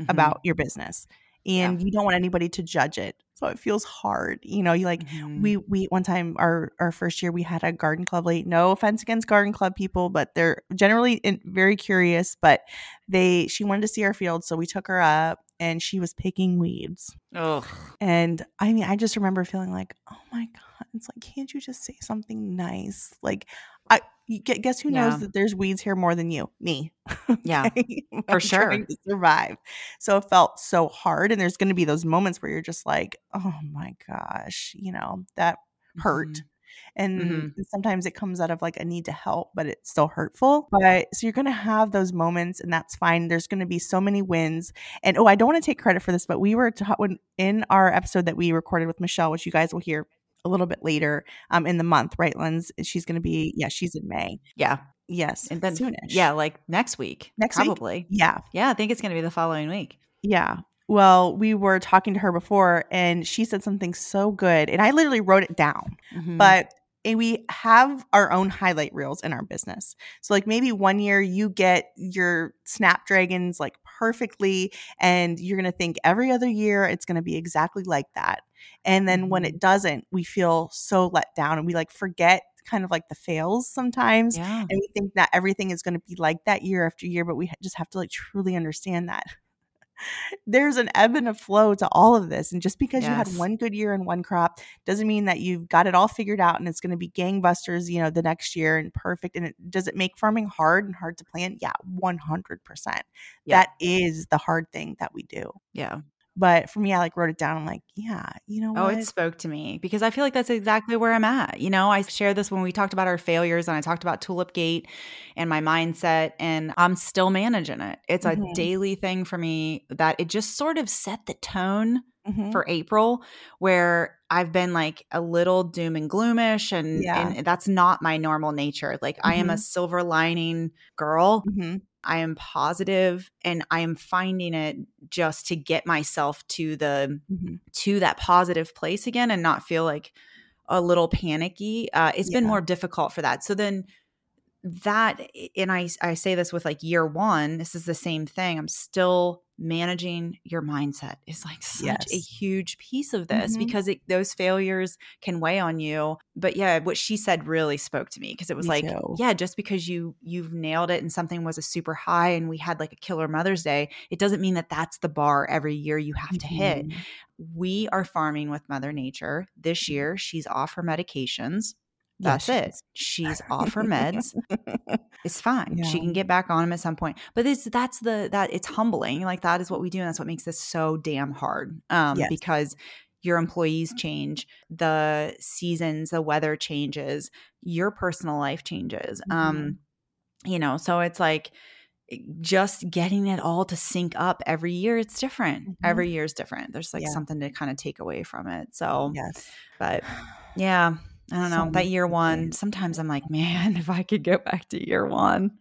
mm-hmm. about your business and yeah. you don't want anybody to judge it so it feels hard you know you like mm-hmm. we we one time our our first year we had a garden club late no offense against garden club people but they're generally in, very curious but they she wanted to see our field so we took her up and she was picking weeds oh and i mean i just remember feeling like oh my god it's like can't you just say something nice like I guess who knows that there's weeds here more than you? Me. Yeah, for sure. to survive. So it felt so hard, and there's going to be those moments where you're just like, oh my gosh, you know that hurt. Mm-hmm. And mm-hmm. sometimes it comes out of like a need to help, but it's still hurtful. But so you're going to have those moments, and that's fine. There's going to be so many wins. And oh, I don't want to take credit for this, but we were taught when in our episode that we recorded with Michelle, which you guys will hear a little bit later um in the month, right, Lens? She's going to be yeah, she's in May. Yeah. Yes. And then soonish. Yeah, like next week. Next probably. Week? Yeah. Yeah, I think it's going to be the following week. Yeah. Well, we were talking to her before and she said something so good and I literally wrote it down. Mm-hmm. But and we have our own highlight reels in our business. So like maybe one year you get your Snapdragons like perfectly and you're going to think every other year it's going to be exactly like that. And then when it mm-hmm. doesn't, we feel so let down and we like forget kind of like the fails sometimes. Yeah. And we think that everything is going to be like that year after year, but we just have to like truly understand that there's an ebb and a flow to all of this. And just because yes. you had one good year and one crop doesn't mean that you've got it all figured out and it's going to be gangbusters, you know, the next year and perfect. And it, does it make farming hard and hard to plan? Yeah, 100%. Yeah. That is the hard thing that we do. Yeah. But for me, I like wrote it down. I'm like, yeah, you know Oh, it spoke to me because I feel like that's exactly where I'm at. You know, I shared this when we talked about our failures and I talked about Tulip Gate and my mindset, and I'm still managing it. It's mm-hmm. a daily thing for me that it just sort of set the tone mm-hmm. for April where I've been like a little doom and gloomish and, yeah. and that's not my normal nature. Like mm-hmm. I am a mm-hmm. silver lining girl. Mm-hmm. I am positive and I am finding it just to get myself to the mm-hmm. to that positive place again and not feel like a little panicky. Uh, it's yeah. been more difficult for that. So then that and I I say this with like year 1, this is the same thing. I'm still managing your mindset is like such yes. a huge piece of this mm-hmm. because it, those failures can weigh on you but yeah what she said really spoke to me because it was me like too. yeah just because you you've nailed it and something was a super high and we had like a killer mother's day it doesn't mean that that's the bar every year you have mm-hmm. to hit mm-hmm. we are farming with mother nature this mm-hmm. year she's off her medications that's yeah, it. She's off her meds. it's fine. Yeah. She can get back on them at some point. But it's that's the that it's humbling. Like that is what we do, and that's what makes this so damn hard. Um, yes. because your employees change, the seasons, the weather changes, your personal life changes. Mm-hmm. Um, you know, so it's like eh, just getting it all to sync up every year it's different mm-hmm. every year is different there's like yeah. something to kind of take away from it so yes but yeah I don't know. So that year one, sometimes I'm like, man, if I could go back to year one,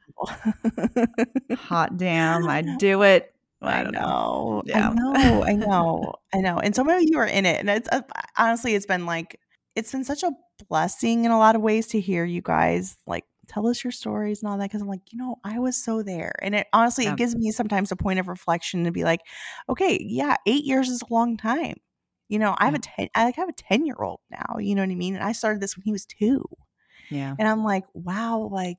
hot damn, I'd do it. I, I know. know. Yeah. I know. I know. I know. And some of you are in it. And it's uh, honestly, it's been like, it's been such a blessing in a lot of ways to hear you guys like tell us your stories and all that. Cause I'm like, you know, I was so there. And it honestly, yeah. it gives me sometimes a point of reflection to be like, okay, yeah, eight years is a long time. You know, I have a ten, I like have a 10 year old now, you know what I mean? And I started this when he was two. Yeah. And I'm like, wow, like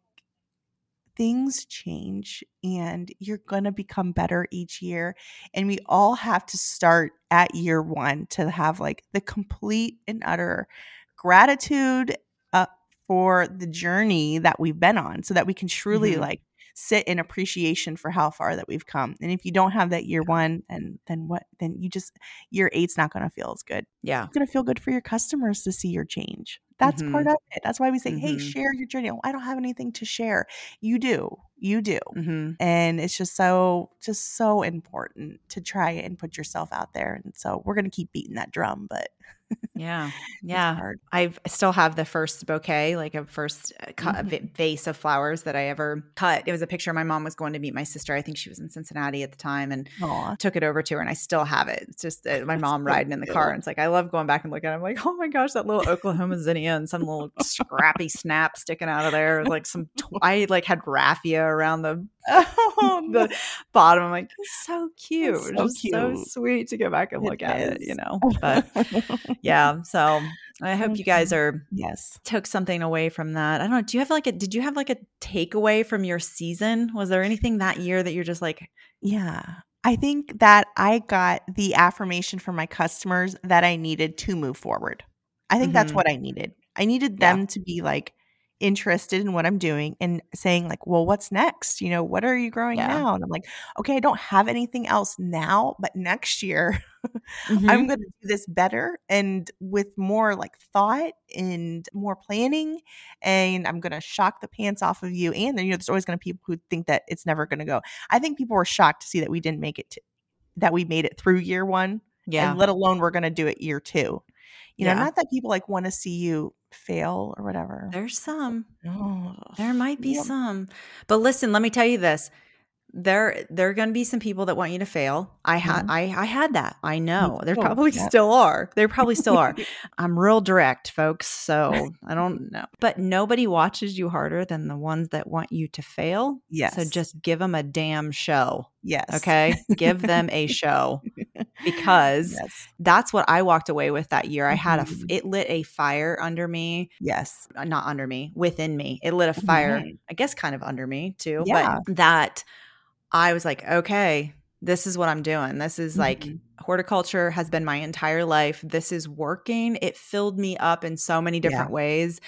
things change and you're going to become better each year. And we all have to start at year one to have like the complete and utter gratitude uh, for the journey that we've been on so that we can truly mm-hmm. like sit in appreciation for how far that we've come. And if you don't have that year one, and then what? Then you just year eight's not going to feel as good. Yeah, it's going to feel good for your customers to see your change. That's mm-hmm. part of it. That's why we say, mm-hmm. hey, share your journey. Oh, I don't have anything to share. You do. You do. Mm-hmm. And it's just so, just so important to try and put yourself out there. And so we're going to keep beating that drum, but yeah. Yeah. I still have the first bouquet, like a first uh, cut, mm-hmm. vase of flowers that I ever cut. It was a picture my mom was going to meet my sister. I think she was in Cincinnati at the time and Aww. took it over to her and I still have it. It's just uh, my mom riding in the car. And it's like, I love going back and looking at it. I'm like, oh my gosh, that little Oklahoma zinnia and some little scrappy snap sticking out of there. Like some, tw- I like had raffia around the oh, the bottom. I'm like, so cute. So just so sweet to go back and It look at it, you know. But yeah, so I hope you guys are yes. took something away from that. I don't know. Do you have like a did you have like a takeaway from your season? Was there anything that year that you're just like, Yeah. I think that I got the affirmation from my customers that I needed to move forward. I think that's Mhm. what I needed. I needed Yeah. them to be like interested in what I'm doing and saying like, "Well, what's next? You know, what are you growing Yeah. now?" And I'm like, "Okay, I don't have anything else now, but next year Mhm. I'm going to do this better and with more like thought and more planning and I'm going to shock the pants off of you and then you know there's always going to be people who think that it's never going to go. I think people were shocked to see that we didn't make it to, that we made it through year 1 yeah. and let alone we're going to do it year 2. You know, not that people like want to see you fail or whatever. There's some. Oh, There might be Yep. some. But listen, let me tell you this. There there are going to be some people that want you to fail. I had Mhm. I I had that. I know. There probably Yep. still are. There probably still are. I'm real direct, folks, so I don't know. But nobody watches you harder than the ones that want you to fail. Yes. So just give them a damn show. yes. Okay? give them a show because Yes. that's what I walked away with that year. I had a Mhm. it lit a fire under me Yes. uh, not under me, within me. It lit a fire, Mhm. I guess kind of under me too. Yeah. But that I was like, okay, this is what I'm doing. This is like Mhm. horticulture has been my entire life. This is working. It filled me up in so many different ways.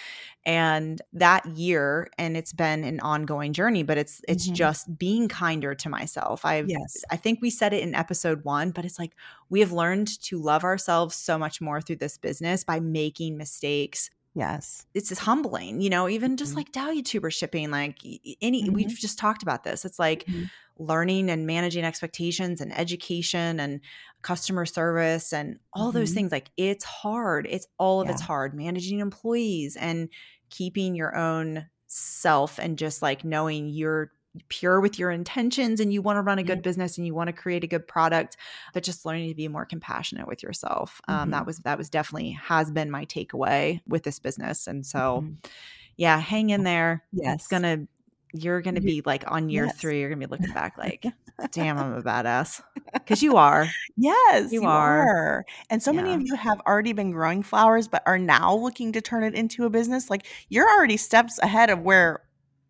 And that year, and it's been an ongoing journey, but it's it's Mhm. just being kinder to myself. I've Yes. I think we said it in episode one, but it's like we have learned to love ourselves so much more through this business by making mistakes, Yes. it's just humbling, you know, even just Mhm. like dahlia tuber shipping, like any, we've Mhm. just talked about this. It's like Mhm. Learning and managing expectations and education and customer service and all those Mhm. things. Like it's hard. It's all of it's hard managing employees and keeping your own self and just like knowing you're pure with your intentions and you want to run a good business and you want to create a good product but just learning to be more compassionate with yourself um, that Mhm. was that was definitely has been my takeaway with this business and so Mhm. yeah hang in there Yes. it's gonna you're gonna mm-hmm. be like on year Yes. three you're gonna be looking back like damn i'm a badass because you are Yes, You you, are. are. And so many of you have already been growing flowers, but are now looking to turn it into a business. Like you're already steps ahead of where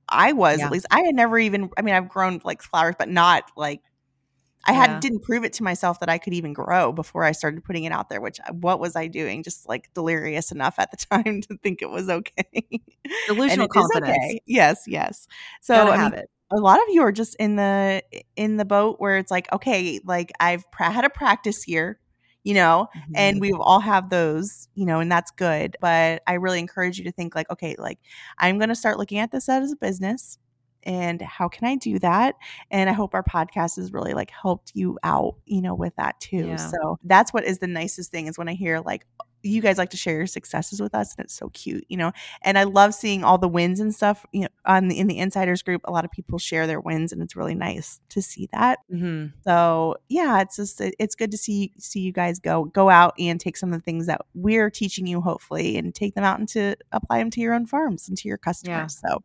I was. Yeah. At least I had never even. I mean, I've grown like flowers, but not like I Yeah. had didn't prove it to myself that I could even grow before I started putting it out there. Which uh, what was I doing? Just like delirious enough at the time to think it was okay. And delusional confidence Yes, yes. So gotta I mean, have it a lot of you are just in the in the boat where it's like okay like i've pra- had a practice year you know and Mhm. we all have those you know and that's good but i really encourage you to think like okay like i'm going to start looking at this as a business and how can i do that and i hope our podcast has really like helped you out you know with that too Yeah. so that's what is the nicest thing is when i hear like you guys like to share your successes with us and it's so cute you know and I love seeing all the wins and stuff. You know, on the in the insiders group, a lot of people share their wins, and it's really nice to see that. Mhm. So yeah, it's just it's good to see see you guys go go out and take some of the things that we're teaching you, hopefully, and take them out and to apply them to your own farms and to your customers. yeah. So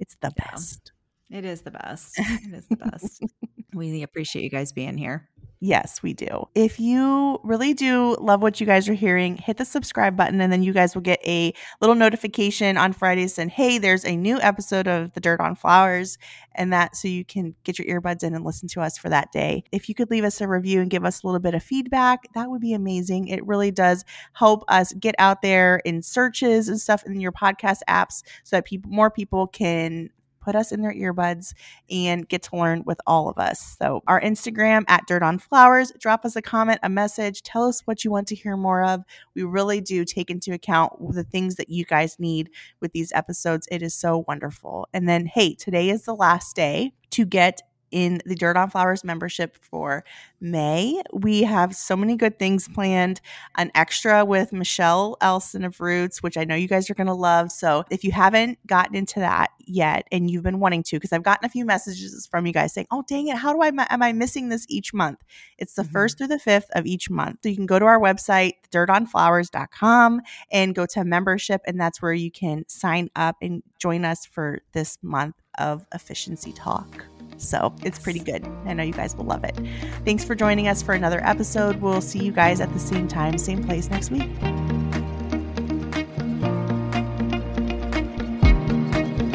it's the Yeah. best. It is the best it is the best we appreciate you guys being here Yes, we do. If you really do love what you guys are hearing, hit the subscribe button and then you guys will get a little notification on Fridays saying, hey, there's a new episode of The Dirt on Flowers, and that so you can get your earbuds in and listen to us for that day. If you could leave us a review and give us a little bit of feedback, that would be amazing. It really does help us get out there in searches and stuff in your podcast apps so that people more people can put us in their earbuds and get to learn with all of us. So, our Instagram at Dirt on Flowers, drop us a comment, a message, tell us what you want to hear more of. We really do take into account the things that you guys need with these episodes. It is so wonderful. And then, hey, today is the last day to get in the Dirt on Flowers membership for May. We have so many good things planned. An extra with Michelle Elson of Roots, which I know you guys are going to love. So if you haven't gotten into that yet and you've been wanting to, because I've gotten a few messages from you guys saying, "Oh, dang it, how do I am I missing this each month?" It's the Mhm. first through the fifth of each month. So you can go to our website, dirtonflowers.com, and go to membership, and that's where you can sign up and join us for this month of efficiency talk. So it's pretty good. I know you guys will love it. Thanks for joining us for another episode. We'll see you guys at the same time, same place next week.